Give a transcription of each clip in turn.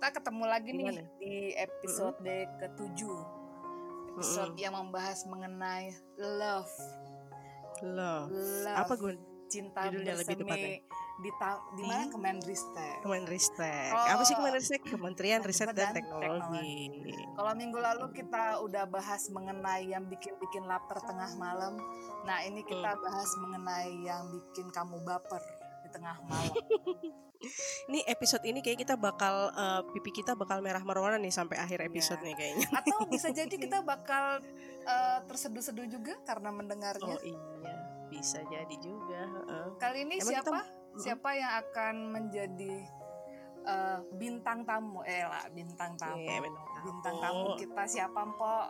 Kita ketemu lagi nih Gimana? di episode ke-7. Episode yang membahas mengenai love. Loh, Love. apa gue Cinta judulnya lebih tepatnya? di ta- di mana Di- Kemenristek. Kemenristek? Oh. Apa sih Kemenristek? Kementerian Riset dan Dan Teknologi. Kalau minggu lalu kita udah bahas mengenai yang bikin-bikin lapar tengah malam. Nah, ini kita Hmm. bahas mengenai yang bikin kamu baper di tengah malam. Ini episode ini kayak kita bakal eh, pipi kita bakal merah merona nih sampai akhir Iya. episode nih kayaknya. Atau bisa jadi kita bakal eh, terseduh-seduh juga karena mendengarnya. Oh iya, bisa jadi juga. heeh. Kali ini Emang kita- siapa? Siapa yang akan menjadi eh, bintang tamu? Eh lah, bintang tamu. Iya, bintang tamu. Bintang tamu kita siapa, Mpok?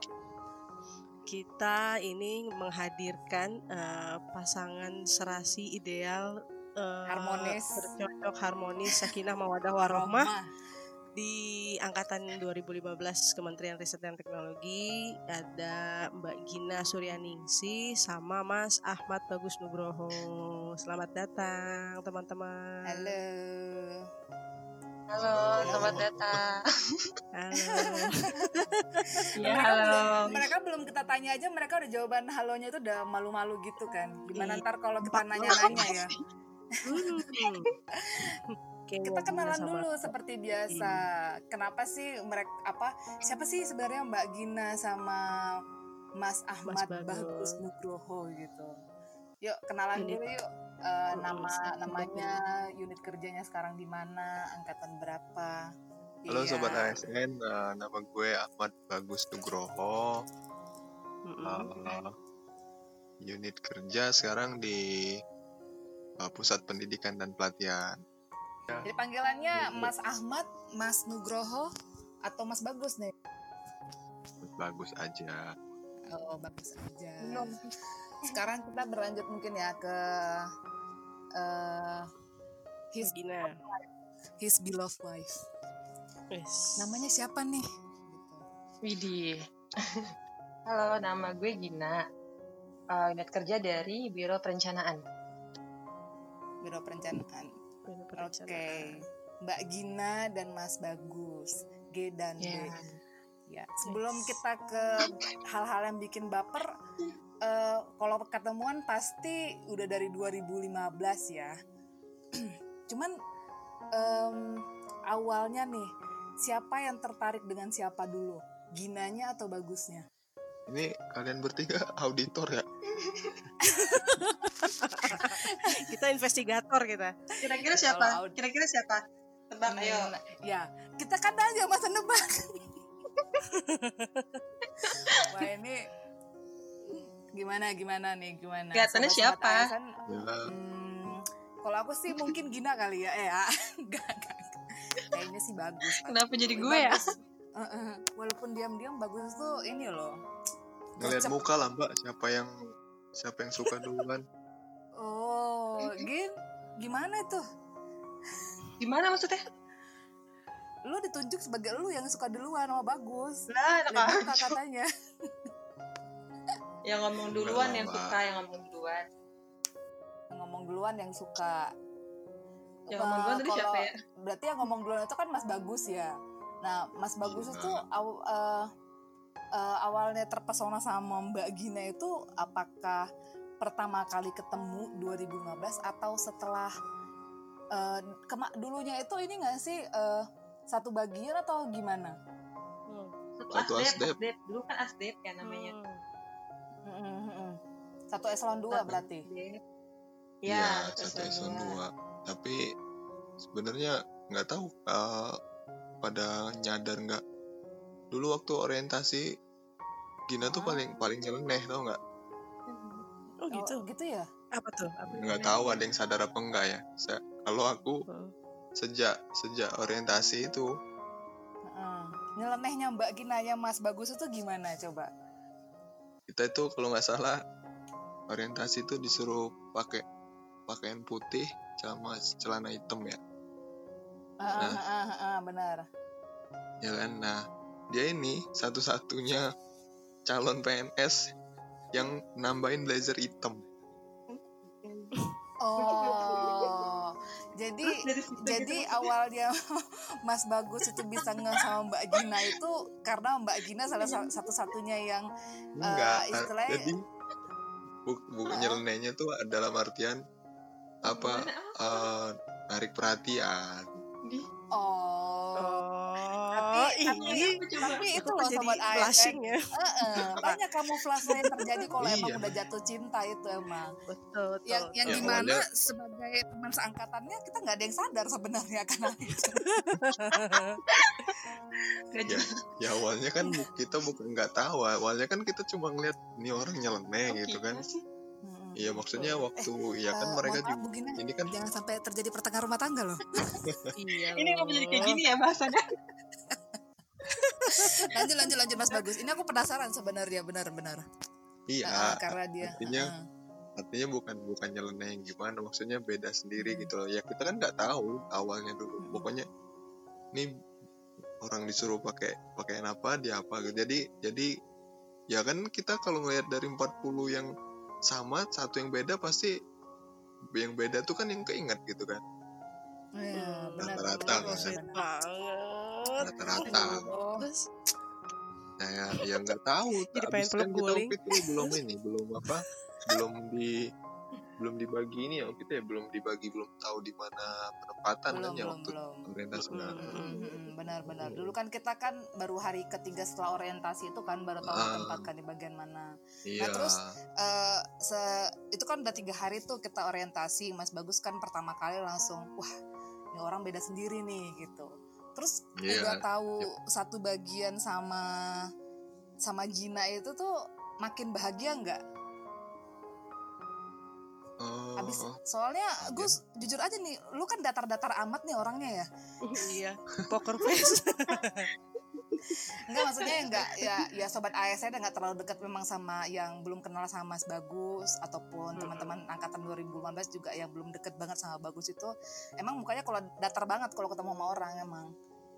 Kita ini menghadirkan eh, pasangan serasi ideal eh, Harmonis. bercocok harmonis sakinah mawadah warohmah di angkatan 2015 Kementerian Riset dan Teknologi ada Mbak Gina Suryaningsi sama Mas Ahmad Bagus Nugroho. Selamat datang teman-teman. Halo. Halo, selamat datang. Halo. Ya, mereka, halo. belum, mereka belum kita tanya aja, mereka udah jawaban halonya itu udah malu-malu gitu kan. Gimana Iya. ntar kalau kita nanya-nanya ya? Hmm. Oke, Kita kenalan dulu seperti biasa. Kenapa sih mereka apa? Siapa sih sebenarnya Mbak Gina sama Mas Ahmad Bagus. Bagus Nugroho gitu? Yuk kenalan Unit. dulu yuk. Mm-mm, nama namanya, unit kerjanya sekarang di mana, angkatan berapa? Halo Iya. Sobat ASN, eh, nama gue Ahmad Bagus Nugroho. Mm-mm. Eh, unit kerja sekarang di eh, Pusat Pendidikan dan Pelatihan. Jadi panggilannya Mas Ahmad, Mas Nugroho, atau Mas Bagus nih? Bagus aja. Oh bagus aja. Sekarang kita berlanjut mungkin ya ke eh his Gina. his beloved wife. Wes. Namanya siapa nih? Widih. Halo, nama gue Gina. Eh, unit kerja dari Biro Perencanaan. Biro Perencanaan. Biro Oke. Perencanaan. Mbak Gina dan Mas Bagus. G dan B. Ya. Ya, sebelum kita ke hal-hal yang bikin baper, eh, kalau ketemuan pasti udah dari 2015 ya. Cuman em, awalnya nih, siapa yang tertarik dengan siapa dulu? Ginanya atau Bagusnya? Ini kalian bertiga auditor ya? Kita investigator kita. Kira-kira siapa? Kira-kira siapa? Tebak, Hmm, ya, kita kan aja masa nebak. Wah ini gimana gimana nih gimana? Kelihatannya siapa? Ya, Hmm, kalau aku sih mungkin Gina kali ya. Eh, ah, enggak, enggak. Kayaknya sih bagus. Kenapa jadi gue ya? Walaupun diam-diam bagus tuh ini loh. ngeliat muka lah mbak, siapa yang siapa yang suka duluan? Oh, Gin, gimana itu? Gimana maksudnya? Lu ditunjuk sebagai lu yang suka duluan sama bagus. Nah, muka katanya. Yang ngomong duluan, yang suka, yang ngomong duluan. Ngomong duluan yang suka. Yang ngomong duluan tadi siapa ya? Berarti yang ngomong duluan itu kan Mas Bagus ya. Nah, Mas Bagus Gina. itu aw- eh, eh, awalnya terpesona sama Mbak Gina itu apakah pertama kali ketemu 2015 atau setelah eh, kema- dulunya itu ini nggak sih eh, satu bagian atau gimana? Hmm. Satu Asdep, asdep. Asdep. Dulu kan Asdep ya namanya. Hmm. Mm, mm, mm. Satu eselon dua Satu berarti. Asdep. Iya, Ya, satu eselon dua. Tapi sebenarnya nggak tahu eh, pada nyadar nggak. Dulu waktu orientasi Gina tuh Ah. paling paling nyeleneh tau nggak? Oh gitu. Oh, gitu ya? Apa tuh? Apa? Nggak tahu ada yang sadar apa enggak ya. Sa- Kalau aku Oh. sejak sejak orientasi itu Heeh. Nyelenehnya Mbak Gina yang Mas Bagus itu gimana coba? kita itu kalau nggak salah orientasi itu disuruh pakai pakaian putih sama celana hitam ya Ah, Nah. ah, ah, ah, benar. ya kan nah dia ini satu-satunya calon PNS yang nambahin blazer hitam. Oh, jadi jadi kita- awalnya Mas Bagus itu bisa nge sama Mbak Gina itu karena Mbak Gina salah sa- satu-satunya yang enggak Eh, istilahnya- jadi bu, bu nyelenehnya tuh dalam artian apa eh, narik perhatian. Di- Oh, Tapi- ini tapi- tapi itu loh sobat ASN. ya. Heeh, banyak kamuflase yang terjadi kalau emang Iya. udah jatuh cinta itu emang. Betul, betul. Yang yang Ya, di mana sebagai teman seangkatannya kita nggak ada yang sadar sebenarnya akan hal itu. Gak ya, jelas. ya awalnya kan bu- kita bukan nggak tahu awalnya kan kita cuma ngeliat ini orang nyeleneh gitu kan? Mm-mm. iya maksudnya waktu ya kan Eh, mereka juga Bu Gina, ini kan jangan sampai terjadi pertengkaran rumah tangga loh. Iya. Ini nggak jadi kayak gini ya bahasannya? lanjut lanjut lanjut Mas Bagus. Ini aku penasaran sebenarnya benar-benar. iya Heeh, karena dia. artinya heeh. artinya bukan bukan nyeleneh yang gimana maksudnya beda sendiri gitu loh ya kita kan nggak tahu awalnya dulu Hmm. pokoknya ini orang disuruh pakai pakaian apa dia apa gitu jadi jadi ya kan kita kalau ngelihat dari 40 yang sama satu yang beda pasti yang beda tuh kan yang keinget gitu kan Iya, benar. Rata-rata benar, kan. benar. banget. Rata-rata. Oh, Terus? Nah ya, ya nggak tahu Jadi pengen kan peluk kita guling. itu belum ini belum apa belum di belum dibagi ini ya kita ya belum dibagi belum tahu di mana penempatan belum kan ya belum waktu belum. pemerintah sebenarnya Mm, mm, mm, Benar-benar. Dulu kan kita kan baru hari ketiga setelah orientasi itu kan baru tahu Ah. ditempatkan di bagian mana. iya. terus, eh se itu kan udah tiga hari tuh kita orientasi Mas Bagus kan pertama kali langsung wah ini orang beda sendiri nih gitu terus Iya, udah tahu satu bagian sama sama Gina itu tuh makin bahagia nggak? Oh, abis soalnya Gus jujur aja nih lu kan datar-datar amat nih orangnya ya. Iya, poker face. Enggak maksudnya enggak ya ya sobat ASN nggak terlalu dekat memang sama yang belum kenal sama Mas Bagus ataupun Hmm. teman-teman angkatan 2015 juga yang belum deket banget sama Bagus itu emang mukanya kalau datar banget kalau ketemu sama orang emang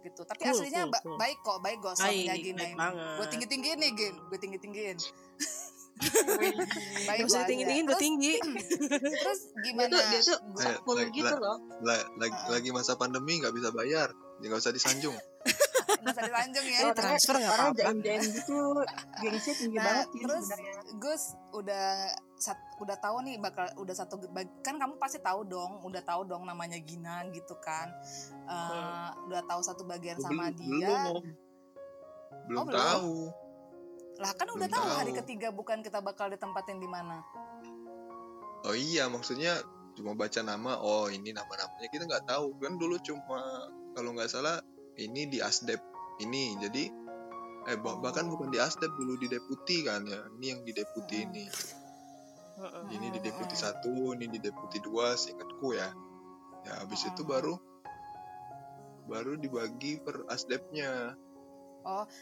gitu. Tapi Cool, aslinya cool, cool. baik kok, baik kok Baik, suaminya Gina baik ini. banget. Gue tinggi-tinggiin nih, Gin. Gue tinggi-tinggiin. Wih. Baik gua tinggi-tinggiin, aja. gue tinggi. Terus, Dia gimana? tuh, dia tuh gitu loh. La- lagi, lagi masa pandemi nggak bisa bayar ya nggak usah disanjung nggak usah dilanjung ya. Eh, transfer nggak Orang apa-apa. jaim-jaim gitu, gengsi tinggi Nah, banget sih terus. Gus udah sat- udah tahu nih bakal udah satu kan kamu pasti tahu dong, udah tahu dong namanya Gina gitu kan. Eh, udah tahu satu bagian sama belum dia. belum belum Oh, belum? tahu Lah kan udah Belum tahu hari tahu. ketiga bukan kita bakal ditempatin di mana. oh iya maksudnya cuma baca nama oh ini nama namanya kita nggak tahu kan dulu cuma kalau nggak salah ini di asdep ini jadi eh bah- bahkan bukan di asdep dulu di deputi kan ya. Ini yang di deputi ini. Ini di deputi satu ini di deputi dua seingatku ya. Ya habis itu baru baru dibagi per asdepnya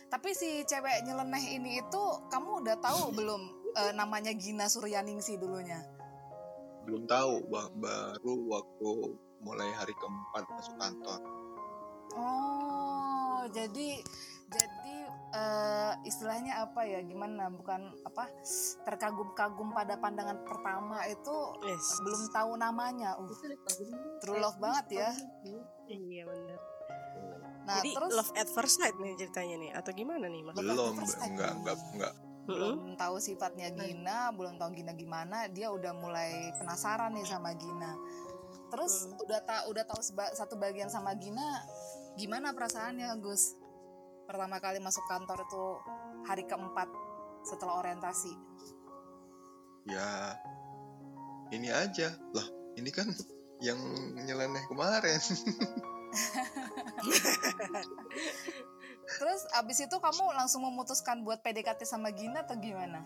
Tapi si cewek nyeleneh ini itu kamu udah tahu belum eh, namanya Gina Suryaningsi dulunya? belum tahu bah- baru waktu mulai hari keempat masuk kantor. Oh, jadi jadi eh, istilahnya apa ya? Gimana? Bukan apa? Terkagum-kagum pada pandangan pertama itu Yes. belum tahu namanya. Uh, True love banget ya. Iya benar. Nah, Jadi terus love at first sight nih ceritanya nih atau gimana nih mas? Belum. enggak enggak enggak belum tahu sifatnya Gina, belum tahu Gina gimana, dia udah mulai penasaran nih sama Gina. Terus udah tahu udah tahu seba- satu bagian sama Gina, gimana perasaannya Gus? Pertama kali masuk kantor itu hari keempat setelah orientasi. ya ini aja lah ini kan yang nyeleneh kemarin Terus abis itu kamu langsung memutuskan buat PDKT sama Gina atau gimana?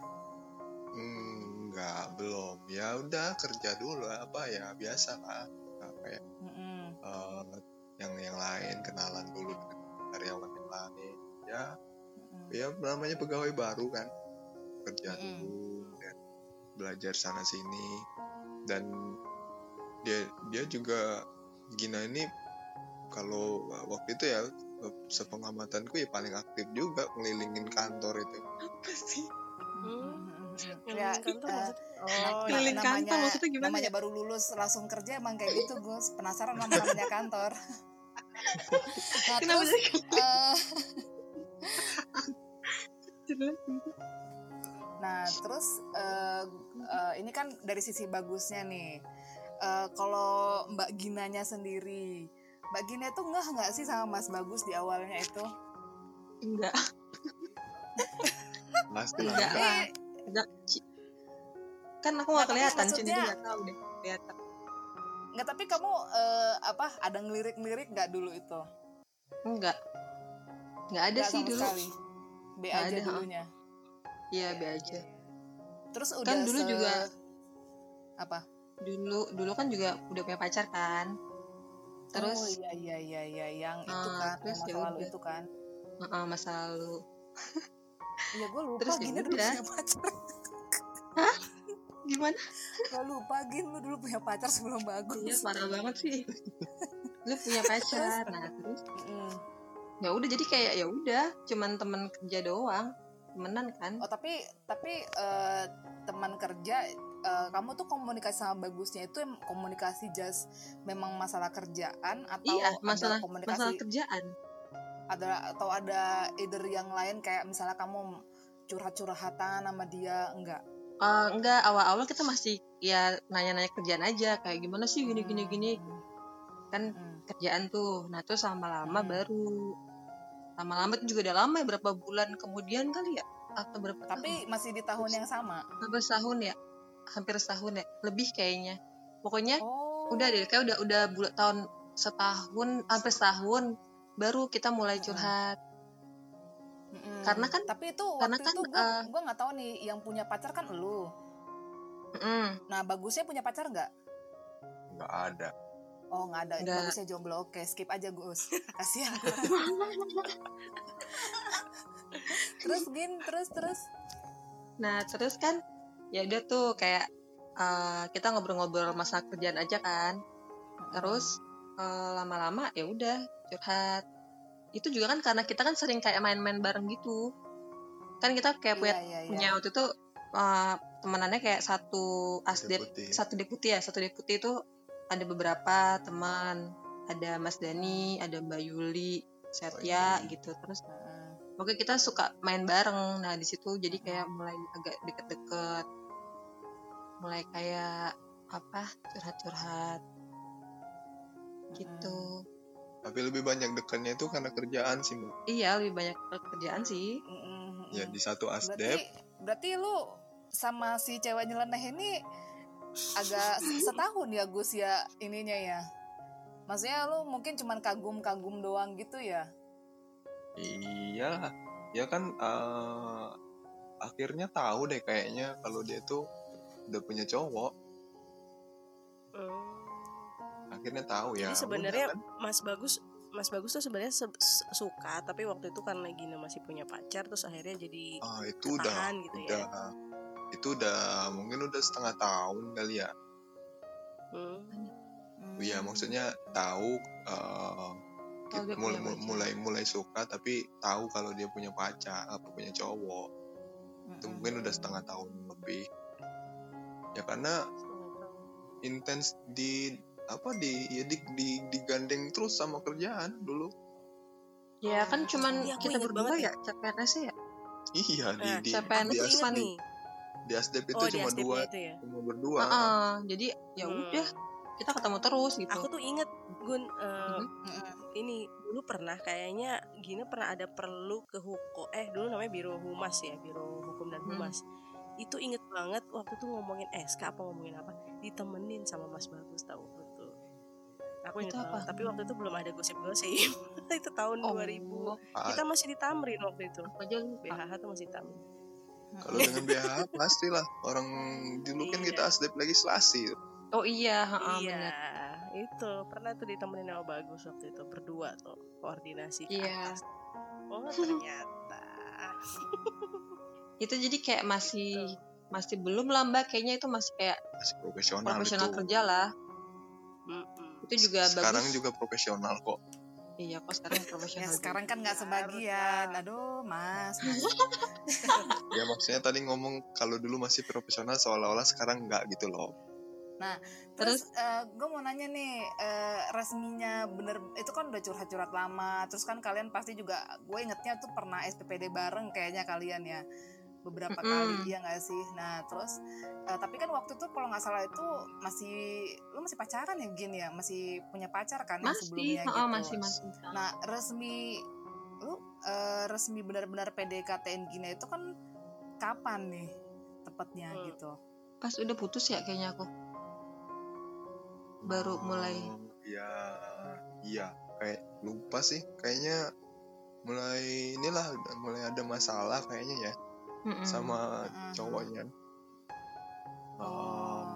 Hmm, enggak belum ya udah kerja dulu apa ya biasa lah apa ya Mm-mm. eh, yang yang lain kenalan dulu dengan karyawan yang lain ya Mm-mm. ya namanya pegawai baru kan kerja Mm-mm. dulu dan belajar sana sini dan dia dia juga Gina ini kalau waktu itu ya sepengamatanku ya paling aktif juga ngelilingin kantor itu apa sih Hmm. Ya na- Oh, keliling namanya, kantor maksudnya gimana namanya ya? baru lulus langsung kerja emang kayak gitu Gus penasaran sama namanya kantor nah Kenapa terus Jelas. Nah, terus eh, eh, ini kan dari sisi bagusnya nih. Eh, kalau Mbak Ginanya sendiri, Mbak Gina itu nggak nggak sih sama Mas Bagus di awalnya itu? enggak pasti lah Enggak. enggak. Enggak kan aku nggak kelihatan maksudnya- nggak tahu deh kelihatan nggak tapi kamu eh, apa ada ngelirik-ngelirik nggak dulu itu? enggak nggak ada Nggak sih dulu sekali. B Nggak aja ada, dulunya. iya be aja Terus udah kan dulu se- juga apa? dulu dulu kan juga udah punya pacar kan terus oh iya iya iya iya yang itu Ah, kan masa lalu itu kan. uh-uh, masa lalu Iya gue lupa Terus ya Gina dulu udah. punya pacar. gimana Gue lupa Gin lu dulu punya pacar sebelum bagus. iya parah banget sih lu punya pacar nah terus Mm. ya udah jadi kayak ya udah cuman temen kerja doang temenan kan Oh tapi tapi eh, teman kerja eh, kamu tuh komunikasi sama bagusnya itu komunikasi just memang masalah kerjaan atau iya masalah komunikasi masalah kerjaan ada atau ada either yang lain kayak misalnya kamu curhat-curhatan sama dia enggak? Eh, enggak awal-awal kita masih ya nanya-nanya kerjaan aja kayak gimana sih gini gini gini kan Hmm. kerjaan tuh nah terus lama-lama Hmm. baru lama-lama itu juga udah lama ya berapa bulan kemudian kali ya atau berapa tahun? Tapi masih di tahun yang sama. hampir setahun ya hampir setahun ya lebih kayaknya pokoknya Oh. udah deh kayak udah udah bulan tahun setahun hampir setahun baru kita mulai Hmm. curhat Mm-mm. karena kan- tapi itu karena kan, itu gua eh, gua nggak tahu nih yang punya pacar kan lu. Mm, Nah bagusnya punya pacar nggak? nggak ada Oh nggak ada. Nggak. Bagusnya jomblo. Oke skip aja Gus. Kasihan terus gin terus terus. nah terus kan ya udah tuh kayak eh, kita ngobrol-ngobrol masalah kerjaan aja kan terus lama-lama ya udah curhat itu juga kan karena kita kan sering kayak main-main bareng gitu kan kita kayak punya Iya, iya, iya. punya waktu itu eh, temenannya kayak satu asdep Deputi. satu deputi ya satu deputi itu ada beberapa teman ada Mas Dani ada Mbak Yuli Setia Yuli. gitu terus Heeh. Oke kita suka main bareng nah di situ jadi kayak mulai agak deket-deket mulai kayak apa curhat-curhat gitu. Tapi lebih banyak dekatnya itu karena kerjaan sih mbak. Iya lebih banyak kerjaan sih. Mm-mm. ya di satu berarti asdep. berarti lu sama si cewek nyeleneh ini agak setahun ya Gus ya ininya ya? Maksudnya lu mungkin cuman kagum-kagum doang gitu ya? Iya. Ya kan eh, akhirnya tahu deh kayaknya kalau dia tuh udah punya cowok. Hmm. Akhirnya tahu ya Jadi sebenarnya kan. Mas Bagus Mas Bagus tuh sebenarnya se- suka tapi waktu itu karena Gina masih punya pacar terus akhirnya jadi ah itu udah gitu udah ya. itu udah mungkin udah setengah tahun kali ya Hmm. Iya maksudnya tahu eh, Kalau dia mulai, pacar. mulai mulai suka tapi tahu kalau dia punya pacar apa punya cowok itu mungkin udah setengah tahun lebih ya karena intens di apa di ya di, di digandeng terus sama kerjaan dulu ya kan cuman Iya, aku kita berdua ya CPNS ya iya di Nah, di, CPNS di asdep nih. di asdep itu oh, cuma dua itu ya. cuma berdua Heeh, jadi ya Hmm. udah kita ketemu terus gitu Aku tuh inget Gun eh, Mhm. ini dulu pernah kayaknya Gina pernah ada perlu ke Huko eh dulu namanya Biro Humas ya Biro Hukum dan Hmm. Humas itu inget banget waktu tuh ngomongin SK apa ngomongin apa ditemenin sama Mas Bagus tahu betul aku inget Itu apa? tapi waktu itu belum ada gosip-gosip itu tahun oh 2000 Ah, kita masih di Tamrin waktu itu. Aku aja BHH tuh masih Tamrin. Kalau dengan BH pastilah orang dulu kan Iya. kita asdep legislasi oh iya heeh, iya benar itu. Pernah tuh ditemenin sama Bagus waktu itu berdua tuh koordinasi ke Iya. atas. Oh ternyata. Itu jadi kayak masih masih belum lah mbak. Kayaknya itu masih kayak masih profesional profesional itu. kerja lah. Itu juga sekarang bagus. juga profesional kok. Iya kok sekarang Ya profesional sekarang kan nggak sebagian. Aduh, Mas. ya maksudnya tadi ngomong kalau dulu masih profesional seolah-olah sekarang nggak gitu loh. Terus gue mau nanya nih, eh, resminya bener itu kan udah curhat-curhat lama. Terus kan kalian pasti juga, gue ingetnya tuh pernah SPPD bareng kayaknya kalian ya beberapa Mm-mm. kali ya nggak sih. Nah terus eh, tapi kan waktu itu kalau nggak salah itu masih lu masih pacaran ya gini ya, masih punya pacar kan yang masih sebelumnya oh, gitu. masih masih Nah resmi lu eh, resmi benar-benar PDKT-in gini itu kan kapan nih tepatnya Hmm. gitu? pas udah putus ya kayaknya aku baru mulai ya iya kayak lupa sih kayaknya mulai inilah mulai ada masalah kayaknya ya Mm-mm. sama Mm-mm. cowoknya Oh. Oh,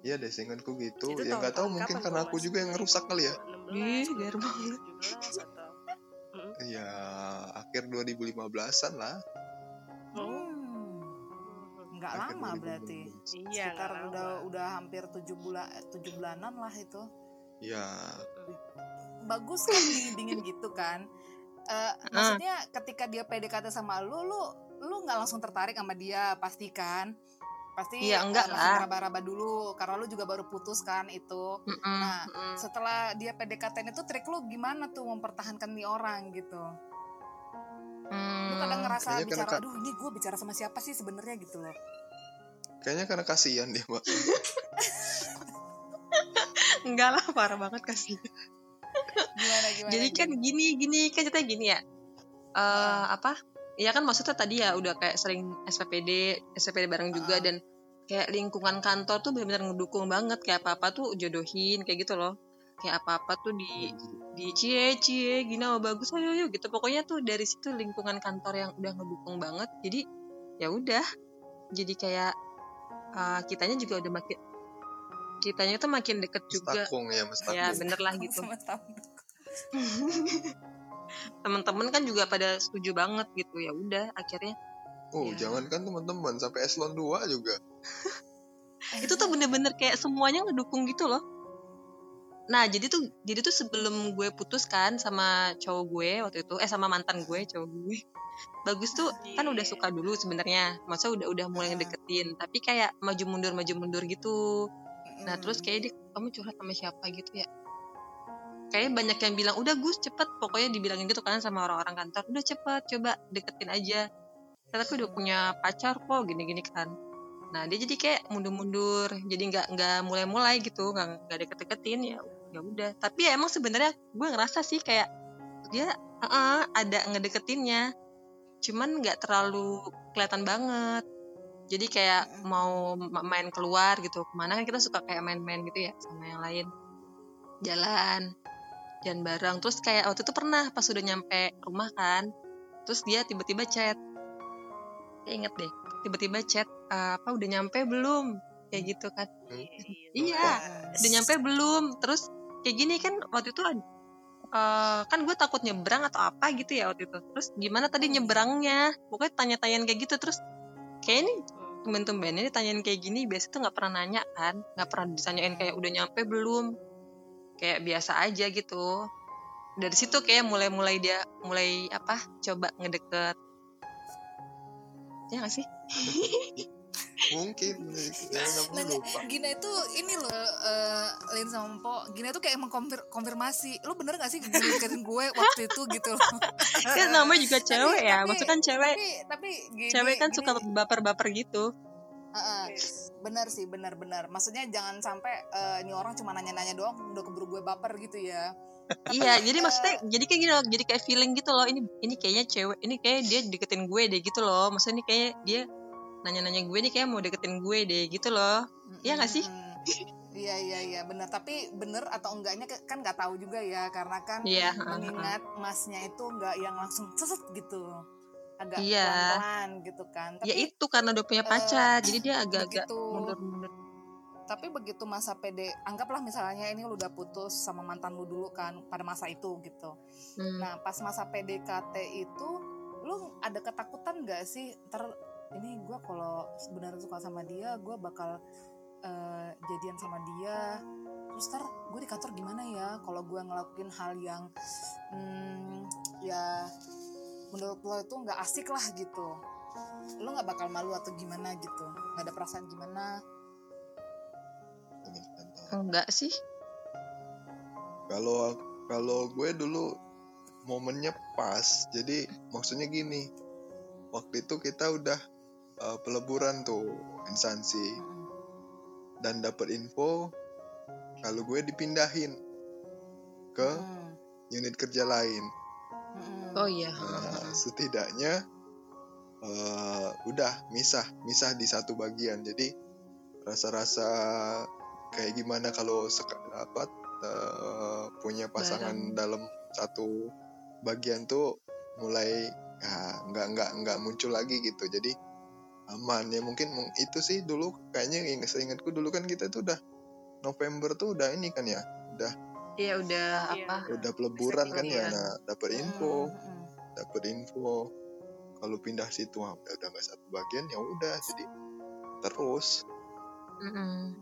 iya deh seingatku gitu Itu ya nggak tahu mungkin karena aku juga yang ngerusak kali ya 16, Ih, banget. 17 atau Mm. ya akhir 2015an lah Oh. Hmm. Nggak akhir lama berarti. 2015. Iya, Sekitar nggak udah lama. udah hampir tujuh bulan tujuh bulanan lah itu. ya Bagus kan dingin gitu kan. Eh, maksudnya ketika dia PDKT sama lu, lu lu nggak langsung tertarik sama dia pasti kan? Pasti Iya, enggak masih lah. raba-raba dulu karena lu juga baru putus kan itu. Mm-mm, Nah, mm-mm. Setelah dia PDKT itu trik lu gimana tuh mempertahankan nih orang gitu? Lu kadang Hmm, ngerasa karena bicara, ka- aduh ini gue bicara sama siapa sih sebenarnya gitu loh. kayaknya karena kasihan dia mbak enggak lah parah banget kasih Gimana gimana? jadi kan gini gini kan ceritanya gini ya eh apa ya kan maksudnya tadi ya udah kayak sering SPPD SPPD bareng juga Ah. dan kayak lingkungan kantor tuh benar-benar ngedukung banget. Kayak apa apa tuh jodohin kayak gitu loh. Kayak apa apa tuh di di cie cie gini oh bagus ayo ayo gitu. Pokoknya tuh dari situ lingkungan kantor yang udah ngedukung banget. Jadi ya udah. Jadi kayak uh, kitanya juga udah makin kitanya tuh makin deket juga. ya ya bener lah gitu. teman-teman kan juga pada setuju banget gitu ya udah akhirnya. Oh Ya. jangan kan teman-teman sampai eselon 2 juga. Itu tuh bener-bener kayak semuanya ngedukung gitu loh. Nah jadi tuh jadi tuh sebelum gue putus kan sama cowok gue waktu itu eh sama mantan gue cowok gue bagus tuh kan udah suka dulu sebenarnya. Masa udah udah mulai Ah. ngedeketin tapi kayak maju mundur maju mundur gitu. Nah terus kayak dia kamu curhat sama siapa? gitu ya kayak banyak yang bilang udah Gus cepet. Pokoknya dibilangin gitu kan sama orang-orang kantor udah cepet coba deketin aja. Tapi udah punya pacar kok gini-gini kan. Nah dia jadi kayak mundur-mundur jadi nggak nggak mulai-mulai gitu nggak nggak deket-deketin ya ya udah. Tapi ya emang sebenarnya gue ngerasa sih kayak dia "Heeh, ada ngedeketinnya cuman nggak terlalu kelihatan banget. Jadi kayak mau ma- main keluar gitu. Ke mana kan kita suka kayak main-main gitu ya sama yang lain. Jalan jalan bareng. Terus kayak waktu itu pernah pas udah nyampe rumah kan terus dia tiba-tiba chat. Saya inget deh tiba-tiba chat "Eh, apa udah nyampe belum? Kayak gitu kan. Iya. Udah nyampe belum? Terus kayak gini kan waktu itu eh, kan gue takut nyebrang atau apa gitu ya waktu itu. Terus gimana tadi nyebrangnya? Pokoknya tanya-tanyain kayak gitu terus kayak ini temen-temennya ditanyain kayak gini biasa tuh nggak pernah nanya kan nggak pernah ditanyain kayak udah nyampe belum kayak biasa aja gitu. Dari situ kayak mulai-mulai dia mulai apa coba ngedeket. Ya gak sih? Mungkin. Ya Nah, Gina itu ini loh eh Lin sama Mpo. Gina itu kayak mengkonfirmasi Lu bener gak sih deketin gue waktu itu? Gitu loh. Kan namanya juga cewek ya tapi- maksudnya kan cewek Tapi Tapi gini, cewek kan gini, suka baper-baper gitu Heeh. Bener sih bener-bener Maksudnya jangan sampai eh, Ini orang cuma nanya-nanya doang Udah keburu gue baper gitu ya. Iya jadi maksudnya jadi kayak gini loh jadi kayak feeling gitu loh ini ini kayaknya cewek ini kayak dia deketin gue deh gitu loh. Maksudnya ini kayak dia nanya-nanya gue nih kayak mau deketin gue deh gitu loh. Iya nggak sih? Mm-mm. Iya iya iya bener. Tapi bener atau enggaknya kan nggak tahu juga ya karena kan Iya, heeh, mengingat masnya itu nggak yang langsung seset gitu agak Iya. pelan-pelan gitu kan. Ya tapi itu karena udah punya pacar jadi dia agak-agak mundur-mundur tapi begitu masa PD anggaplah misalnya ini lu udah putus sama mantan lu dulu kan pada masa itu gitu. Hmm. nah pas masa PDKT itu lu ada ketakutan nggak sih? Ntar ini gue kalau sebenarnya suka sama dia gue bakal eh, jadian sama dia. Terus ntar gue di kantor gimana ya? Kalau gue ngelakuin hal yang hmm, ya menurut lo itu nggak asik lah gitu lo nggak bakal malu atau gimana gitu nggak ada perasaan gimana enggak sih Kalau kalau gue dulu momennya pas. Jadi maksudnya gini. Waktu itu kita udah uh, peleburan tuh instansi dan dapat info kalau gue dipindahin ke unit kerja lain. Oh iya Nah, setidaknya eh, udah misah, misah di satu bagian. Jadi rasa-rasa kayak gimana kalau seka- apa eh, punya pasangan dalam satu bagian tuh mulai ya, nggak nggak nggak muncul lagi gitu. Jadi aman ya mungkin mung- itu sih dulu kayaknya yang seingatku dulu kan kita tuh udah November tuh udah ini kan ya udah iya udah Iya. apa udah peleburan kan ya nah dapat info Mm-mm. dapat info kalau pindah situ ah, udah udah nggak satu bagian ya udah jadi terus. Mm-mm.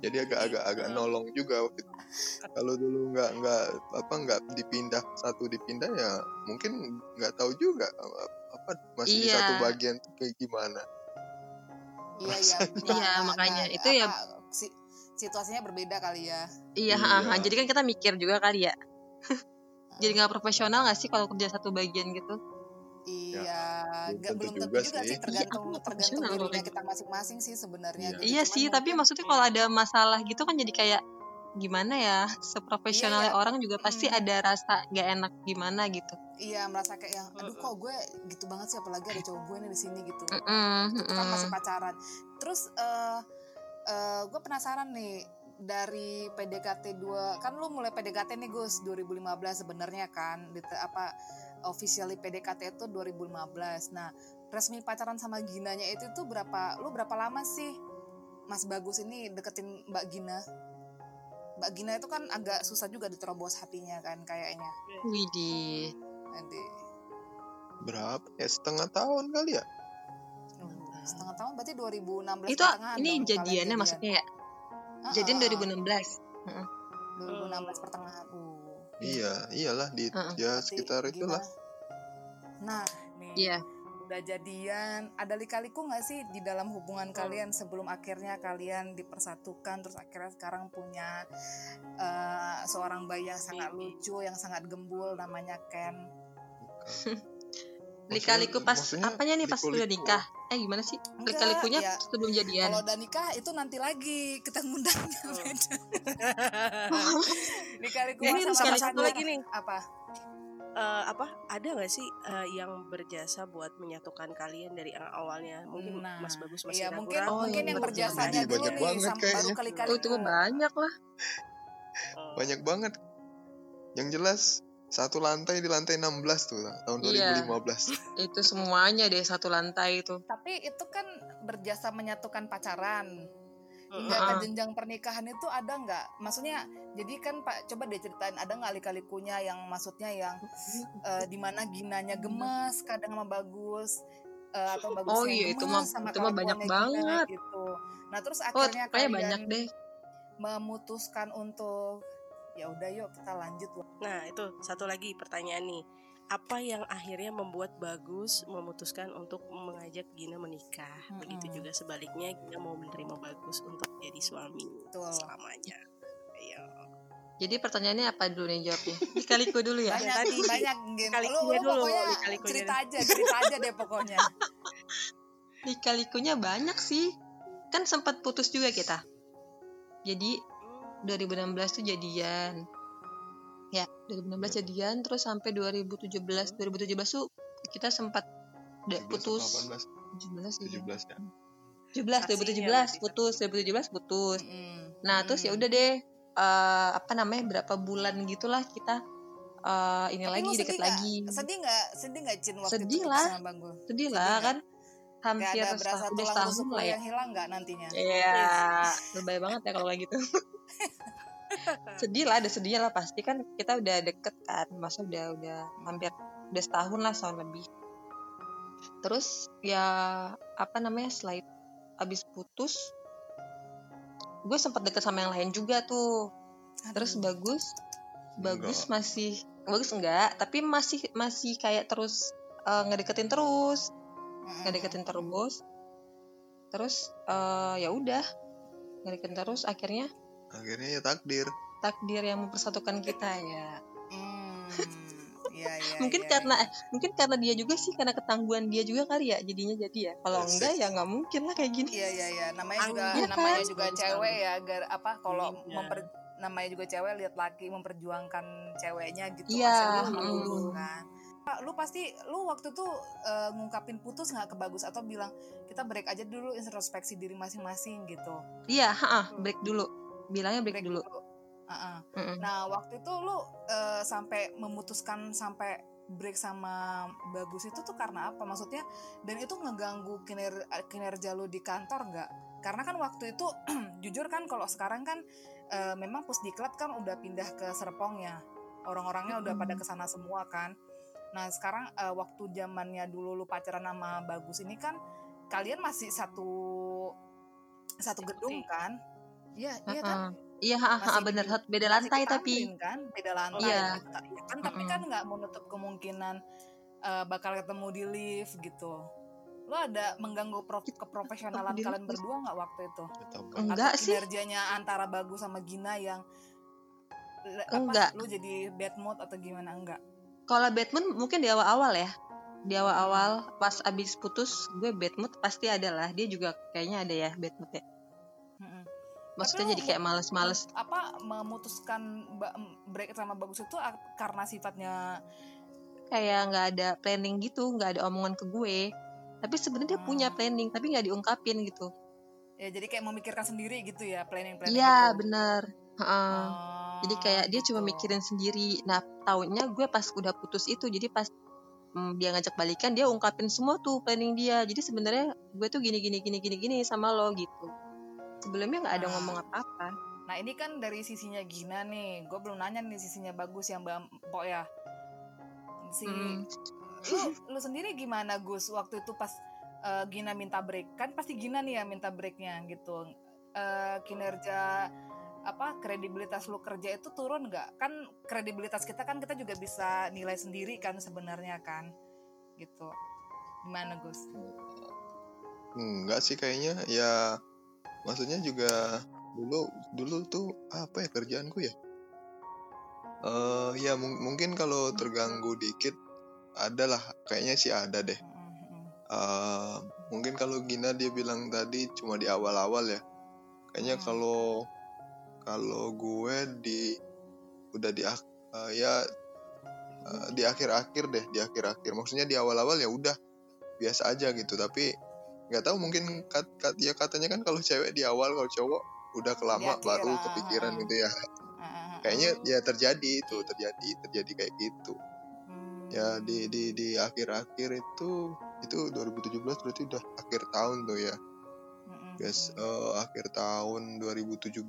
jadi agak-agak agak nolong juga waktu itu. kalau dulu nggak nggak apa nggak dipindah satu dipindah ya mungkin nggak tahu juga apa masih di Iya. satu bagian tuh kayak gimana Iya iya. Nggak- Iya, nggak- makanya itu ya- apa, si- situasinya berbeda kali ya. iya, Iya. jadi kan kita mikir juga kali ya jadi nggak profesional nggak sih kalau kerja satu bagian gitu Iya, belum nggak tentu belum tentu juga juga, sih. sih tergantung Iya, tergantung dirinya kita masing-masing sih sebenarnya. Iya. gitu. iya Cuman sih tapi mungkin- maksudnya kalau ada masalah gitu kan jadi kayak gimana ya seprofesionalnya Iya, iya. orang juga pasti Mm. ada rasa nggak enak gimana gitu iya merasa kayak yang aduh kok gue gitu banget sih apalagi ada cowok gue nih di sini gitu. Mm-mm, Itu kan mm-mm. masih pacaran. Terus eh eh, gue penasaran nih dari PDKT 2 kan lu mulai PDKT nih Gus 2015 sebenarnya kan di apa officially PDKT itu 2015. Nah, resmi pacaran sama Ginanya itu tuh berapa lu berapa lama sih Mas Bagus ini deketin Mbak Gina? Mbak Gina itu kan agak susah juga diterobos hatinya kan kayaknya. Widih Nanti berapa ya setengah tahun kali ya setengah tahun berarti 2016 itu pertengahan ini dong jadiannya jadian. maksudnya ya Ah, jadian ah, ah. 2016 2016 pertengahan. Uh. iya iyalah di Heeh. ya sekitar itulah gimana? Nah, nih. iya Udah jadian, ada lika-liku nggak sih di dalam hubungan kalian sebelum akhirnya kalian dipersatukan terus akhirnya sekarang punya eh, seorang bayi yang sangat lucu, yang sangat gembul namanya Ken. Lika-liku pas apanya nih pas udah nikah eh gimana sih lika-likunya ya. sebelum jadian Kalau udah nikah itu nanti lagi kita ngundangnya Oh. beda. Lika-liku Ini sama satu lagi nih. Apa? Eh, apa ada nggak sih eh, yang berjasa buat menyatukan kalian dari yang awalnya mungkin Nah, Mas Bagus masih Iya, mungkin. Oh, mungkin yang berjasanya dulu banyak nih banget sam- baru kayaknya. kali-kali oh itu banyak lah banyak banget yang jelas satu lantai di lantai 16 tuh tahun Iya. 2015 itu semuanya deh satu lantai itu Tapi itu kan berjasa menyatukan pacaran. Hingga Mm-mm. ke jenjang pernikahan itu ada nggak? Maksudnya, jadi kan Pak, coba deh ceritain ada nggak lika-likunya yang maksudnya yang eh, di mana ginanya gemes, kadang sama bagus, eh, atau bagusnya Oh iya, itu mah- itu mah banyak banget. gitu. Nah terus oh akhirnya kayaknya kalian banyak deh memutuskan untuk ya udah yuk kita lanjut. Nah itu satu lagi pertanyaan nih apa yang akhirnya membuat Bagus memutuskan untuk mengajak Gina menikah begitu Mm-mm. juga sebaliknya Gina mau menerima Bagus untuk jadi suami Betul. selamanya Ayo. jadi pertanyaannya apa dulu nih jawabnya lika-liku dulu ya Banyak, tadi. banyak game. Lu, lu dulu, pokoknya cerita aja, cerita aja deh pokoknya. lika-likunya banyak sih kan sempat putus juga kita jadi 2016 tuh jadian ya 2016 jadian terus sampai 2017 2017 tuh kita sempat udah 17 putus atau 18 17 iya. 17 ya 17 Saksinya 2017 putus 2017 putus Mm-mm. nah terus ya udah deh eh, apa namanya berapa bulan gitulah kita eh, ini Tapi lagi deket nggak? lagi Sedih nggak? Sedih nggak Cin waktu Sedih itu lah. sama Bang Gu? sedih sedih lah kan Hampir ada berasa setahun, udah tulang setahun lah ya yang hilang nggak nantinya? Iya, lebay banget ya kalau kayak gitu. sedih lah, ada sedihnya lah pasti kan kita udah deket kan, masa udah udah hampir udah setahun lah setahun lebih. Terus ya apa namanya setelah abis putus gue sempat deket sama yang lain juga tuh terus Aduh. bagus bagus Enggak. masih bagus enggak tapi masih masih kayak terus eh, ngedeketin terus Mm-mm. ngedeketin terus. Terus eh, ya udah. Ngedeketin terus akhirnya? Akhirnya ya takdir. Takdir yang mempersatukan kita ya. Hmm, iya, iya, mungkin iya, karena eh, mungkin karena dia juga sih karena ketangguhan dia juga kali ya jadinya jadi ya. Kalau enggak ya nggak mungkin lah kayak gini. Iya iya iya, namanya juga Anggun namanya kan? juga cewek ya, agar apa kalau Iya. memper namanya juga cewek lihat laki memperjuangkan ceweknya gitu Iya, pasti lu dulu mm. kan. Pak, lu pasti lu waktu itu eh, ngungkapin putus nggak ke bagus atau bilang kita break aja dulu introspeksi diri masing-masing gitu. iya ha break dulu bilangnya break, dulu Uh-uh. Mm-mm. Nah waktu itu lu eh, sampai memutuskan sampai break sama bagus itu tuh karena apa? Maksudnya dan itu ngeganggu kiner kinerja lu di kantor nggak? Karena kan waktu itu jujur kan kalau sekarang kan eh, memang pusdiklat kan udah pindah ke Serpong ya. Orang-orangnya udah pada ke sana semua kan. Nah sekarang eh, waktu zamannya dulu lu pacaran sama bagus ini kan kalian masih satu satu gedung kan? Iya, iya kan? Heeh. iya ha, ha, Masih bener di- beda lantai tapi kan beda lantai Iya. gitu. Ya kan tapi kan nggak menutup kemungkinan eh, bakal ketemu di lift gitu lo ada mengganggu pro- keprofesionalan kalian berdua nggak waktu itu apa? enggak sih kinerjanya antara bagus sama Gina yang apa, Enggak. lu jadi bad mood atau gimana enggak kalau bad mood mungkin di awal-awal ya. Di awal-awal pas abis putus gue bad mood pasti ada lah. Dia juga kayaknya ada ya bad mood ya maksudnya lu jadi kayak males-males. apa memutuskan break sama bagus itu karena sifatnya kayak nggak ada planning gitu nggak ada omongan ke gue. Tapi sebenarnya dia punya Hmm. planning tapi nggak diungkapin gitu. Ya jadi kayak memikirkan sendiri gitu ya planning planning iya gitu. bener. Heeh. Oh, jadi kayak dia cuma gitu. mikirin sendiri nah tahunnya gue pas udah putus itu jadi pas mm, dia ngajak balikan dia ungkapin semua tuh planning dia jadi sebenarnya gue tuh gini gini gini gini gini sama lo gitu sebelumnya nggak ada Ah. ngomong apa-apa Nah ini kan dari sisinya Gina nih, gue belum nanya nih sisinya bagus yang Mbak Mpok ya. Si Mm. lu, lu sendiri gimana Gus waktu itu pas eh, Gina minta break? Kan pasti Gina nih yang minta breaknya gitu. Eh, kinerja apa kredibilitas lu kerja itu turun nggak? Kan kredibilitas kita kan kita juga bisa nilai sendiri kan sebenarnya kan, gitu. Gimana Gus? Enggak sih kayaknya ya maksudnya juga dulu dulu tuh apa ya kerjaanku ya eh ya mung- mungkin kalau terganggu dikit ada lah kayaknya sih ada deh. Eh, mungkin kalau Gina dia bilang tadi cuma di awal-awal ya kayaknya Hmm. kalau kalau gue di udah di eh, ya eh, di akhir-akhir deh di akhir-akhir. Maksudnya di awal-awal ya udah biasa aja gitu. Tapi nggak tahu mungkin kat, kat- ya katanya kan kalau cewek di awal kalau cowok udah kelama akhir, baru kepikiran gitu ya. Kayaknya ya terjadi itu terjadi terjadi kayak gitu. Hmm. ya di di di akhir-akhir itu itu 2017 berarti udah akhir tahun tuh ya. Guys eh, akhir tahun 2017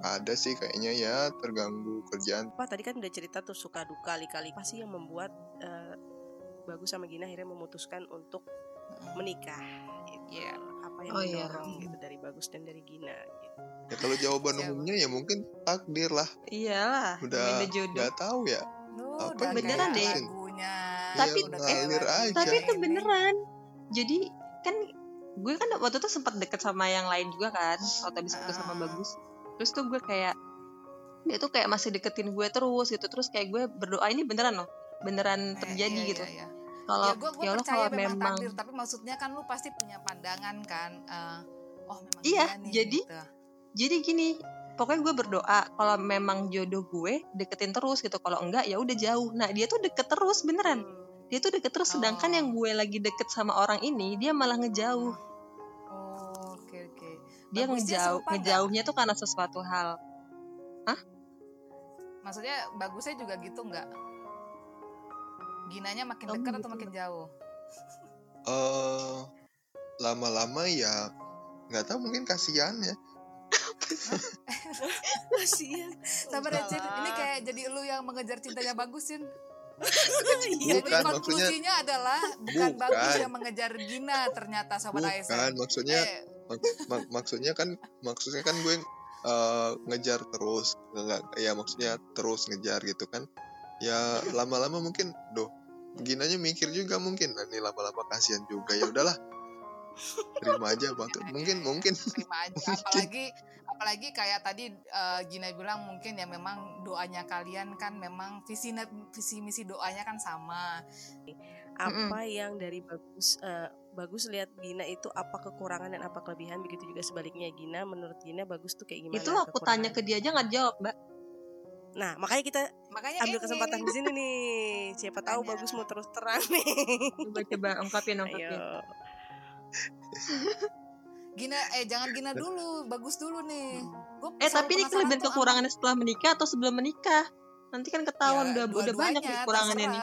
ada sih kayaknya ya terganggu kerjaan apa tadi kan udah cerita tuh suka duka kali-kali apa sih yang membuat eh, bagus sama Gina akhirnya memutuskan untuk Mm-mm. menikah gitu. Iya. apa yang Oh, iya. mendorong gitu dari bagus dan dari Gina gitu. ya kalau jawaban Siapa? umumnya ya mungkin takdir lah iyalah udah nggak tahu ya Lu Apa udah beneran deh. lagunya Tapi- aja. tapi itu beneran jadi kan gue kan waktu itu sempat deket sama yang lain juga kan waktu habis putus sama Ah. bagus terus tuh gue kayak dia tuh kayak masih deketin gue terus gitu terus kayak gue berdoa ini beneran loh beneran Eh, terjadi iya, gitu iya, iya. kalau ya gue gue ya Allah percaya kalau memang, memang takdir tapi maksudnya kan lu pasti punya pandangan kan eh, oh memang Iya, dia nih, jadi gitu. jadi gini pokoknya gue berdoa kalau memang jodoh gue deketin terus gitu kalau enggak ya udah jauh nah dia tuh deket terus beneran Hmm. Dia tuh deket terus sedangkan Oh. yang gue lagi deket sama orang ini dia malah ngejauh. Oh oke oke. Dia Bagusnya ngejauh nggak? ngejauhnya tuh karena sesuatu hal. Maksudnya bagusnya juga gitu nggak? Ginanya makin Oh, dekat atau gitu. makin jauh? Eh lama-lama ya nggak tahu mungkin kasihan ya. Kasihan. sabar ya Cin. Ini kayak jadi lu yang mengejar cintanya bagusin Iya, jadi Bukan, maksudnya- adalah bukan Bukan. bagus yang mengejar Gina ternyata sobat ASN bukan maksudnya eh. mak- mak- maksudnya kan maksudnya kan gue eh, ngejar terus nggak ya maksudnya terus ngejar gitu kan. Ya lama-lama mungkin doh ginanya mikir juga mungkin nah, ini lama-lama kasihan juga. Ya udahlah terima aja bang mungkin mungkin. Terima aja apalagi apalagi kayak tadi eh, Gina bilang mungkin ya memang doanya kalian kan memang visi visi misi doanya kan sama. Apa yang dari bagus eh, bagus lihat Gina itu apa kekurangan dan apa kelebihan begitu juga sebaliknya Gina menurut Gina bagus tuh kayak gimana Itu aku tanya ke dia aja nggak jawab, Mbak. nah makanya kita makanya ambil ini, kesempatan di sini nih. Siapa tahu Makanya. bagus mau terus terang nih. Coba coba ungkapin ungkapin. ayo Gina eh jangan Gina dulu bagus dulu nih Gua Eh tapi ini kelebihan kekurangannya setelah menikah atau sebelum menikah? Nanti kan ketahuan Ya, udah udah banyak kekurangannya nih.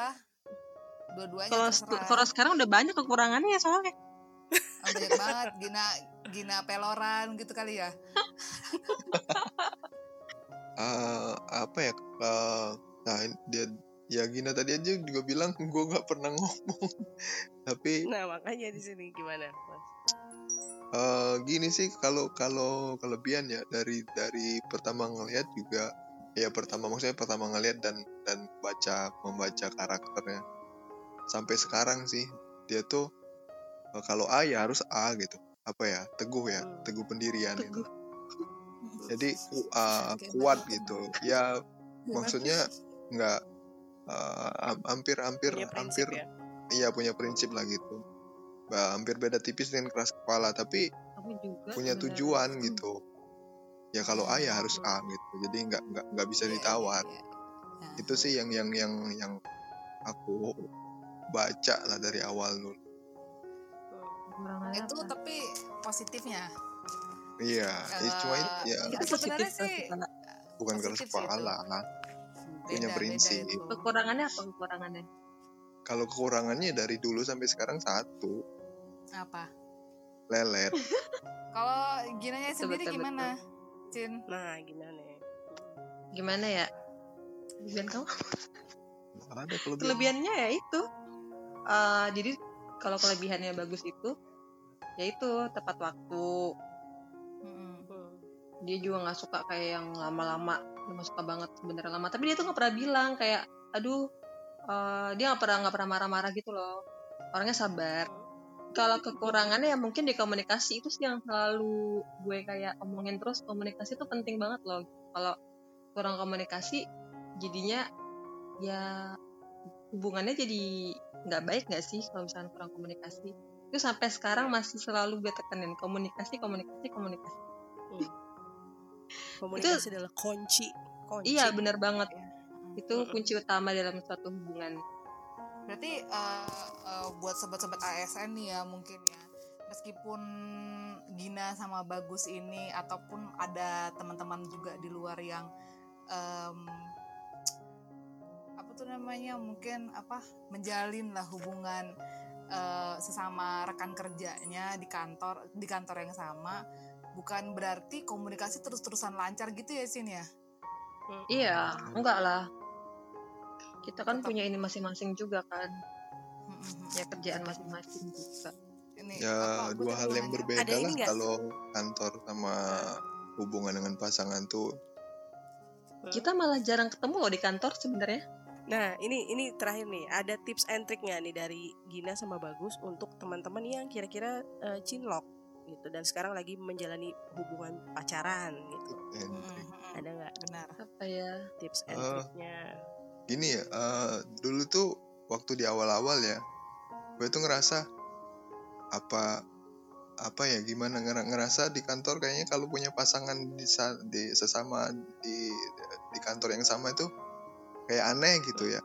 dua-duanya Kalau sekarang udah banyak kekurangannya soalnya. Oh, banyak banget Gina Gina peloran gitu kali ya eh, apa ya eh, nah dia ya Gina tadi aja juga bilang gue nggak pernah ngomong tapi nah makanya di sini gimana Mas? Eh gini sih kalau kalau kelebihan ya dari dari pertama ngelihat juga ya pertama maksudnya pertama ngelihat dan dan baca membaca karakternya. Sampai sekarang sih dia tuh eh, kalau A ya harus A gitu. Apa ya? Teguh ya Hmm. teguh pendirian Teguh. itu jadi ku- uh, kuat gitu. Ya maksudnya nggak uh, ham- hampir hampir punya hampir ya? iya punya prinsip lah gitu Bah, hampir beda tipis dengan keras kepala tapi juga punya sebenarnya. tujuan gitu. Ya kalau A ya harus A gitu jadi nggak nggak nggak bisa Iya, ditawar. iya, iya. Nah, itu sih yang yang yang yang aku baca lah dari awal dulu. Itu apa? tapi positifnya. Iya ya, cuma itu ya Ya, Itu sebenarnya positif sih bukan keras kepala. Punya Beda- prinsip. Kekurangannya apa kekurangannya? kalau kekurangannya dari dulu sampai sekarang satu apa lelet kalau Ginanya sendiri betul, gimana Cin nah gimana ya Gimana ya? Kelebihan kamu? Ada kelebihan Kelebihannya ya itu. Eh, jadi kalau kelebihannya bagus itu, ya itu tepat waktu. Hmm. Dia juga nggak suka kayak yang lama-lama. Dia nggak suka banget sebenarnya lama. Tapi dia tuh nggak pernah bilang kayak, aduh, eh, dia nggak pernah nggak pernah marah-marah gitu loh. Orangnya sabar. Kalau kekurangannya ya mungkin di komunikasi itu sih yang selalu gue kayak omongin terus komunikasi itu penting banget loh. Kalau kurang komunikasi jadinya ya hubungannya jadi nggak baik nggak sih kalau misalnya kurang komunikasi. Itu sampai sekarang masih selalu gue tekenin komunikasi komunikasi komunikasi. komunikasi adalah kunci kunci Iya benar banget. Ya. Itu Mm-mm. kunci utama dalam suatu hubungan. Berarti eh, eh, buat sobat-sobat ASN nih ya mungkin ya meskipun Gina sama Bagus ini ataupun ada teman-teman juga di luar yang em, apa tuh namanya mungkin apa menjalin lah hubungan eh, sesama rekan kerjanya di kantor di kantor yang sama bukan berarti komunikasi terus-terusan lancar gitu ya Sin ya. Iya, enggak lah. Kita kan Tetap. punya ini masing-masing juga kan. Ya kerjaan masing-masing juga. Ini ya apa, dua hal yang berbeda Ada lah kalau kantor sama hubungan dengan pasangan tuh Kita malah jarang ketemu loh di kantor sebenarnya. Nah, ini ini terakhir nih, ada tips and trick nggak nih dari Gina sama Bagus untuk teman-teman yang kira-kira eh, cinlok gitu dan sekarang lagi menjalani hubungan pacaran gitu. Mm-mm. Ada nggak benar Apa ya? tips and Eh, tricknya? Gini ya eh, dulu tuh waktu di awal-awal ya gue tuh ngerasa apa apa ya gimana ngera- ngerasa di kantor kayaknya kalau punya pasangan di, di sesama di di kantor yang sama itu kayak aneh gitu ya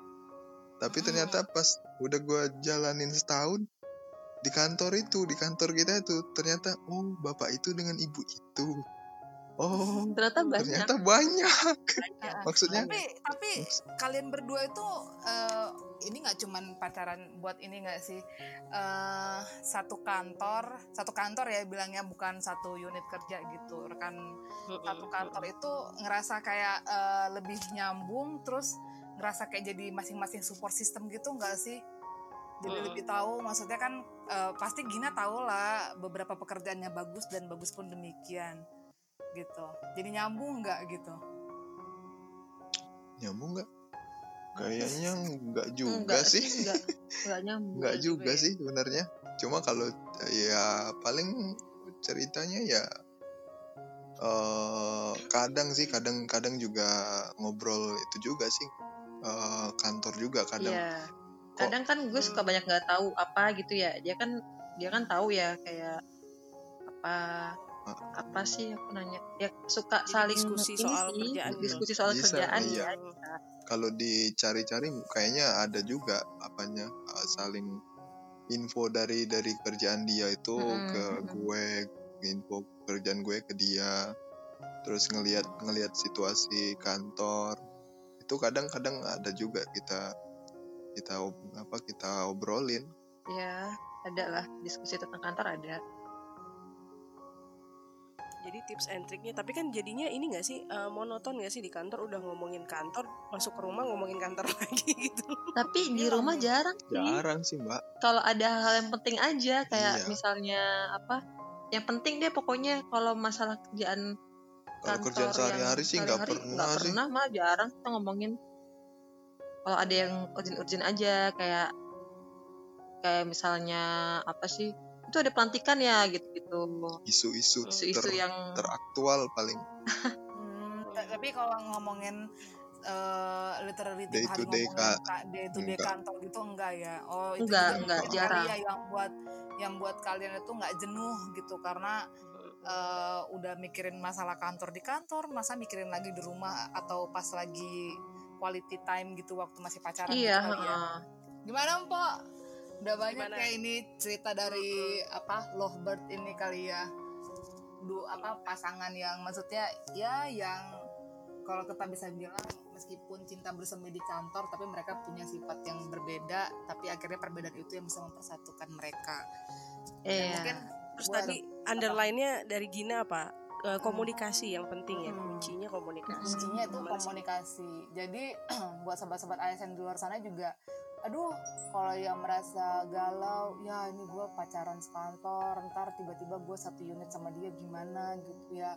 tapi Hmm. ternyata pas udah gue jalanin setahun di kantor itu di kantor kita itu ternyata oh bapak itu dengan ibu itu oh Ternyata banyak. ternyata banyak. Ah, maksudnya? Tapi tapi kalian berdua itu eh, ini nggak cuman pacaran buat ini nggak sih? Eh satu kantor satu kantor ya bilangnya bukan satu unit kerja gitu. Rekan satu kantor itu ngerasa kayak eh, lebih nyambung terus ngerasa kayak jadi masing-masing support system gitu nggak sih? Jadi Hmm. lebih tahu maksudnya kan eh, pasti Gina tahu lah beberapa pekerjaannya bagus dan bagus pun demikian gitu. Jadi nyambung nggak gitu? Nyambung nggak? Kayaknya nggak juga Enggak sih Enggak, enggak nyambung. nggak juga juga ya. sih sebenarnya. Cuma kalau ya paling ceritanya ya eh kadang sih kadang kadang juga ngobrol itu juga sih. Eh, kantor juga kadang. Iya. Kok- Kadang kan gue suka banyak nggak tahu apa gitu ya. Dia kan dia kan tahu ya kayak apa apa sih aku nanya ya suka Jadi saling diskusi ini soal sih, kerjaan gitu. diskusi soal Bisa, kerjaan iya. ya bisa. kalau dicari-cari kayaknya ada juga apanya eh, saling info dari dari kerjaan dia itu Mm-mm, ke mm-mm. gue info kerjaan gue ke dia terus ngelihat ngelihat situasi kantor itu kadang-kadang ada juga kita kita apa kita obrolin ya ada lah diskusi tentang kantor ada Jadi tips and triknya, tapi kan jadinya ini gak sih eh, monoton gak sih di kantor? Udah ngomongin kantor, masuk ke rumah ngomongin kantor lagi gitu. tapi di Iya, rumah jarang sih. Jarang sih mbak. Kalau ada hal yang penting aja kayak Iya. misalnya apa yang penting deh pokoknya kalau masalah kerjaan kalau kantor kerjaan yang sehari-hari sih nggak pernah nggak sih. pernah malah jarang kita ngomongin. Kalau ada yang urgent-urgent aja kayak kayak misalnya apa sih itu ada pelantikan ya gitu-gitu isu-isu isu-isu ter- yang teraktual paling Hmm, ta- tapi kalau ngomongin eh literally Day to day, ka- day to day Enggak. kantor gitu enggak ya oh itu Enggak, juga enggak, mungkin jarang. ya yang buat yang buat kalian itu nggak jenuh gitu karena eh, udah mikirin masalah kantor di kantor masa mikirin lagi di rumah atau pas lagi quality time gitu waktu masih pacaran iya gitu kali ya. gimana Mpok udah banyak Gimana? kayak ini cerita dari apa lovebird ini kali ya du apa pasangan yang maksudnya ya yang kalau kita bisa bilang meskipun cinta bersemi di kantor tapi mereka punya sifat yang berbeda tapi akhirnya perbedaan itu yang bisa mempersatukan mereka Dan iya mungkin Terus tadi underline-nya dari Gina apa? Eh, komunikasi yang penting ya, Hmm. kuncinya komunikasi. kuncinya itu komunikasi jadi buat sahabat-sahabat ASN di luar sana juga aduh kalau yang merasa galau ya ini gue pacaran sekantor ntar tiba-tiba gue satu unit sama dia gimana gitu ya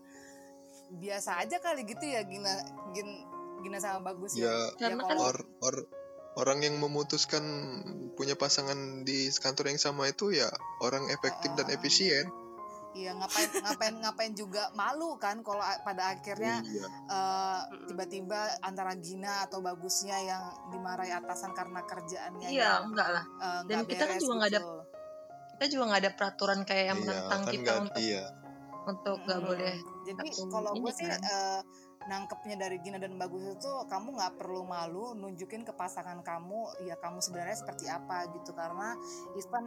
biasa aja kali gitu ya Gina Gin, Gina sama bagus ya, Ya, Karena kalau- or, or- orang yang memutuskan punya pasangan di kantor yang sama itu ya orang efektif dan Ah. efisien. Iya ngapain ngapain ngapain juga malu kan kalau pada akhirnya Iya. eh, tiba-tiba antara Gina atau bagusnya yang dimarahi atasan karena kerjaannya iya yang enggak lah eh, Dan kita kan juga nggak ada gitu. kita juga nggak ada peraturan kayak yang Iya, menentang kan kita untuk iya. untuk nggak Mm-mm. boleh Jadi kalau gue sih kan. eh, nangkepnya dari Gina dan Bagus itu kamu nggak perlu malu nunjukin ke pasangan kamu ya kamu sebenarnya seperti apa gitu karena even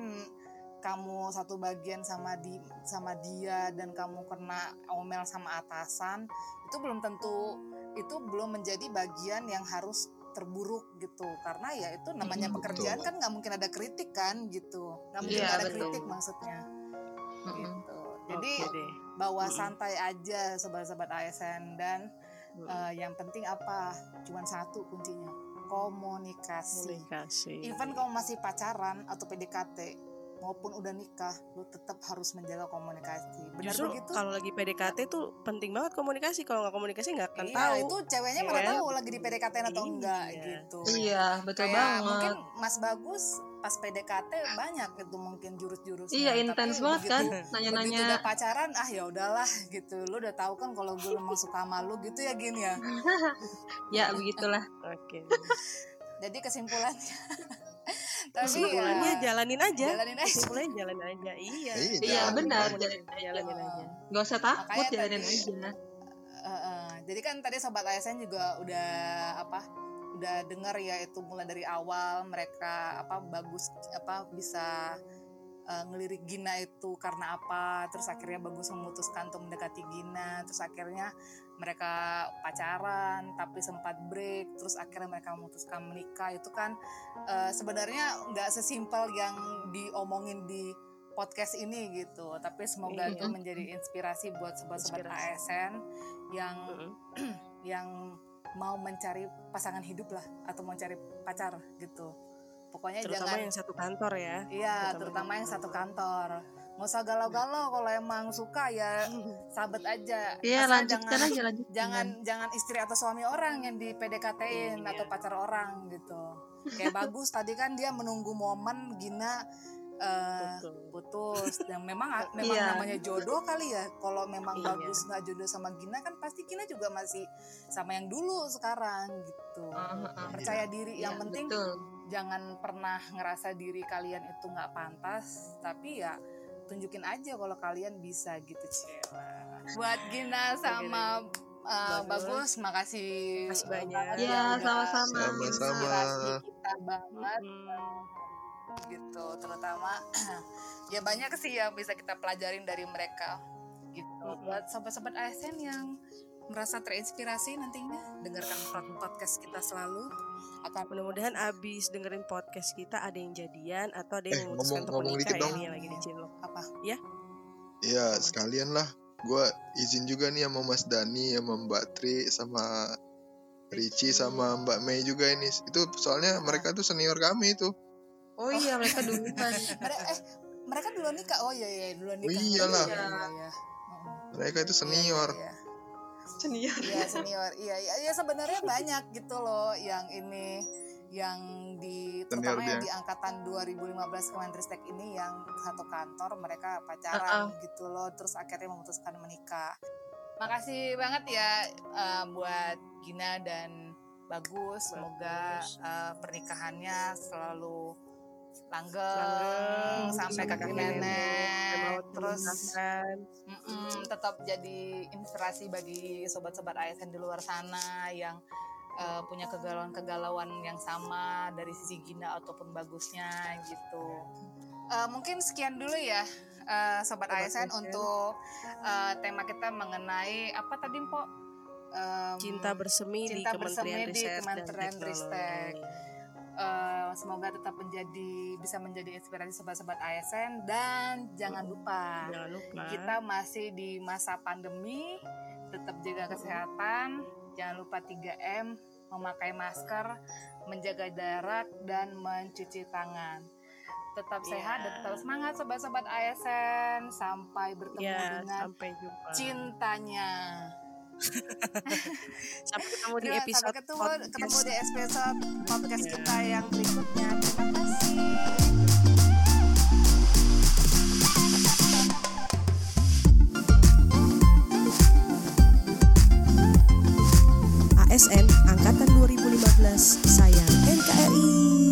kamu satu bagian sama di sama dia dan kamu kena omel sama atasan itu belum tentu itu belum menjadi bagian yang harus terburuk gitu karena ya itu namanya Mm-mm. pekerjaan Betul. kan nggak mungkin ada kritik kan gitu nggak mungkin nggak ada betul. kritik maksudnya Mm-mm. gitu jadi deh. bawa Mm-mm. santai aja sobat-sobat ASN dan Hmm. eh, yang penting apa cuman satu kuncinya komunikasi Komunikasi. even kamu masih pacaran atau PDKT maupun udah nikah lu tetap harus menjaga komunikasi benar Justru begitu kalau lagi PDKT tuh penting banget komunikasi. Kalau nggak komunikasi nggak akan iya, tahu. itu ceweknya Iya mana kan? tahu lagi di PDKT atau Iya. enggak gitu iya betul kayak banget mungkin Mas Bagus pas PDKT banyak itu mungkin jurus-jurusnya iya Tapi intens banget kan begitu- begitu nanya-nanya udah pacaran ah ya udahlah gitu lu udah tahu kan kalau gue memang suka sama lu gitu ya gini ya ya begitulah Oke. jadi kesimpulannya tapi Kesimpulannya ya, jalanin aja. jalanin aja Kesimpulannya jalanin aja. Iya. Iya, iya benar jalanin aja Jalanin aja. nggak usah takut Makanya jalanin tadi- aja Eh, eh, jadi kan tadi sobat ASN juga udah apa udah dengar ya itu mulai dari awal mereka apa bagus apa bisa eh, ngelirik Gina itu karena apa terus akhirnya bagus memutuskan untuk mendekati Gina terus akhirnya mereka pacaran tapi sempat break terus akhirnya mereka memutuskan menikah itu kan eh, sebenarnya nggak sesimpel yang diomongin di podcast ini gitu tapi semoga Iya. itu menjadi inspirasi buat sobat-sobat. ASN yang yang mau mencari pasangan hidup lah atau mau cari pacar gitu pokoknya Terutama jangan yang satu kantor ya. iya terutama terutama yang satu kantor nggak usah galau-galau kalau emang suka ya sahabat aja Iya Asal lanjutkan jangan aja lanjutkan. jangan jangan istri atau suami orang yang di PDKT-in Iya. atau pacar orang gitu kayak bagus tadi kan dia menunggu momen Gina eh, putus dan memang memang Iya. namanya jodoh kali ya kalau memang Iya. bagus nggak jodoh sama Gina kan pasti Gina juga masih sama yang dulu sekarang gitu Heeh, heeh. percaya diri yang Iya, penting betul. jangan pernah ngerasa diri kalian itu nggak pantas tapi ya tunjukin aja kalau kalian bisa gitu cila buat Gina sama uh, Bagus. bagus makasih Makasih banyak. Iya, ya, udah sama-sama. Sama-sama. inspirasi kita banget Mm-mm. Gitu terutama ya banyak sih yang bisa kita pelajarin dari mereka gitu buat sobat-sobat ASN yang merasa terinspirasi nantinya dengarkan pod- podcast kita selalu akan Mudah-mudahan abis dengerin podcast kita ada yang jadian atau ada yang Eh, memutuskan untuk ngomong- menikah dikit ya dong. yang lagi di apa Ya sekalian lah. Gue izin juga nih sama Mas Dani, sama Mbak Tri, sama Ricci, sama Mbak Mei juga ini. Itu soalnya mereka tuh senior kami itu. Oh iya mereka duluan. mereka eh mereka duluan nikah oh iya iya duluan Oh, nikah iyalah. iya, iya, iya. Mereka itu senior. Iya, Senior. iya senior iya iya iya sebenarnya banyak gitu loh yang ini yang di Senior terutama yang di angkatan 2015 Kemenristek ini yang satu kantor mereka pacaran gitu loh terus akhirnya memutuskan menikah makasih banget ya eh, buat Gina dan Bagus semoga Bagus. eh, pernikahannya selalu langgeng, Langgeng, sampai kakek nenek nenek, terus. Mm-mm, tetap jadi inspirasi bagi sobat-sobat ASN di luar sana yang eh, punya kegalauan-kegalauan yang sama dari sisi Gina ataupun bagusnya gitu. Eh, mungkin sekian dulu ya eh, sobat Sobat ASN untuk eh, tema kita mengenai apa tadi Mpok? Em, Cinta bersemi di Cinta Kementerian bersemi di Kementerian dan Ristek. Teknologi. Eh, semoga tetap menjadi bisa menjadi inspirasi sobat-sobat ASN dan jangan lupa Jangan lupa. kita masih di masa pandemi tetap jaga kesehatan jangan lupa 3M memakai masker menjaga jarak dan mencuci tangan tetap Iya. sehat dan tetap semangat sobat-sobat ASN sampai bertemu ya, dengan sampai jumpa. cintanya sampai ketemu di episode sampai ketemu, podcast. ketemu di episode podcast iya. kita yang berikutnya. Terima kasih. ASN Angkatan 2015, saya NKRI.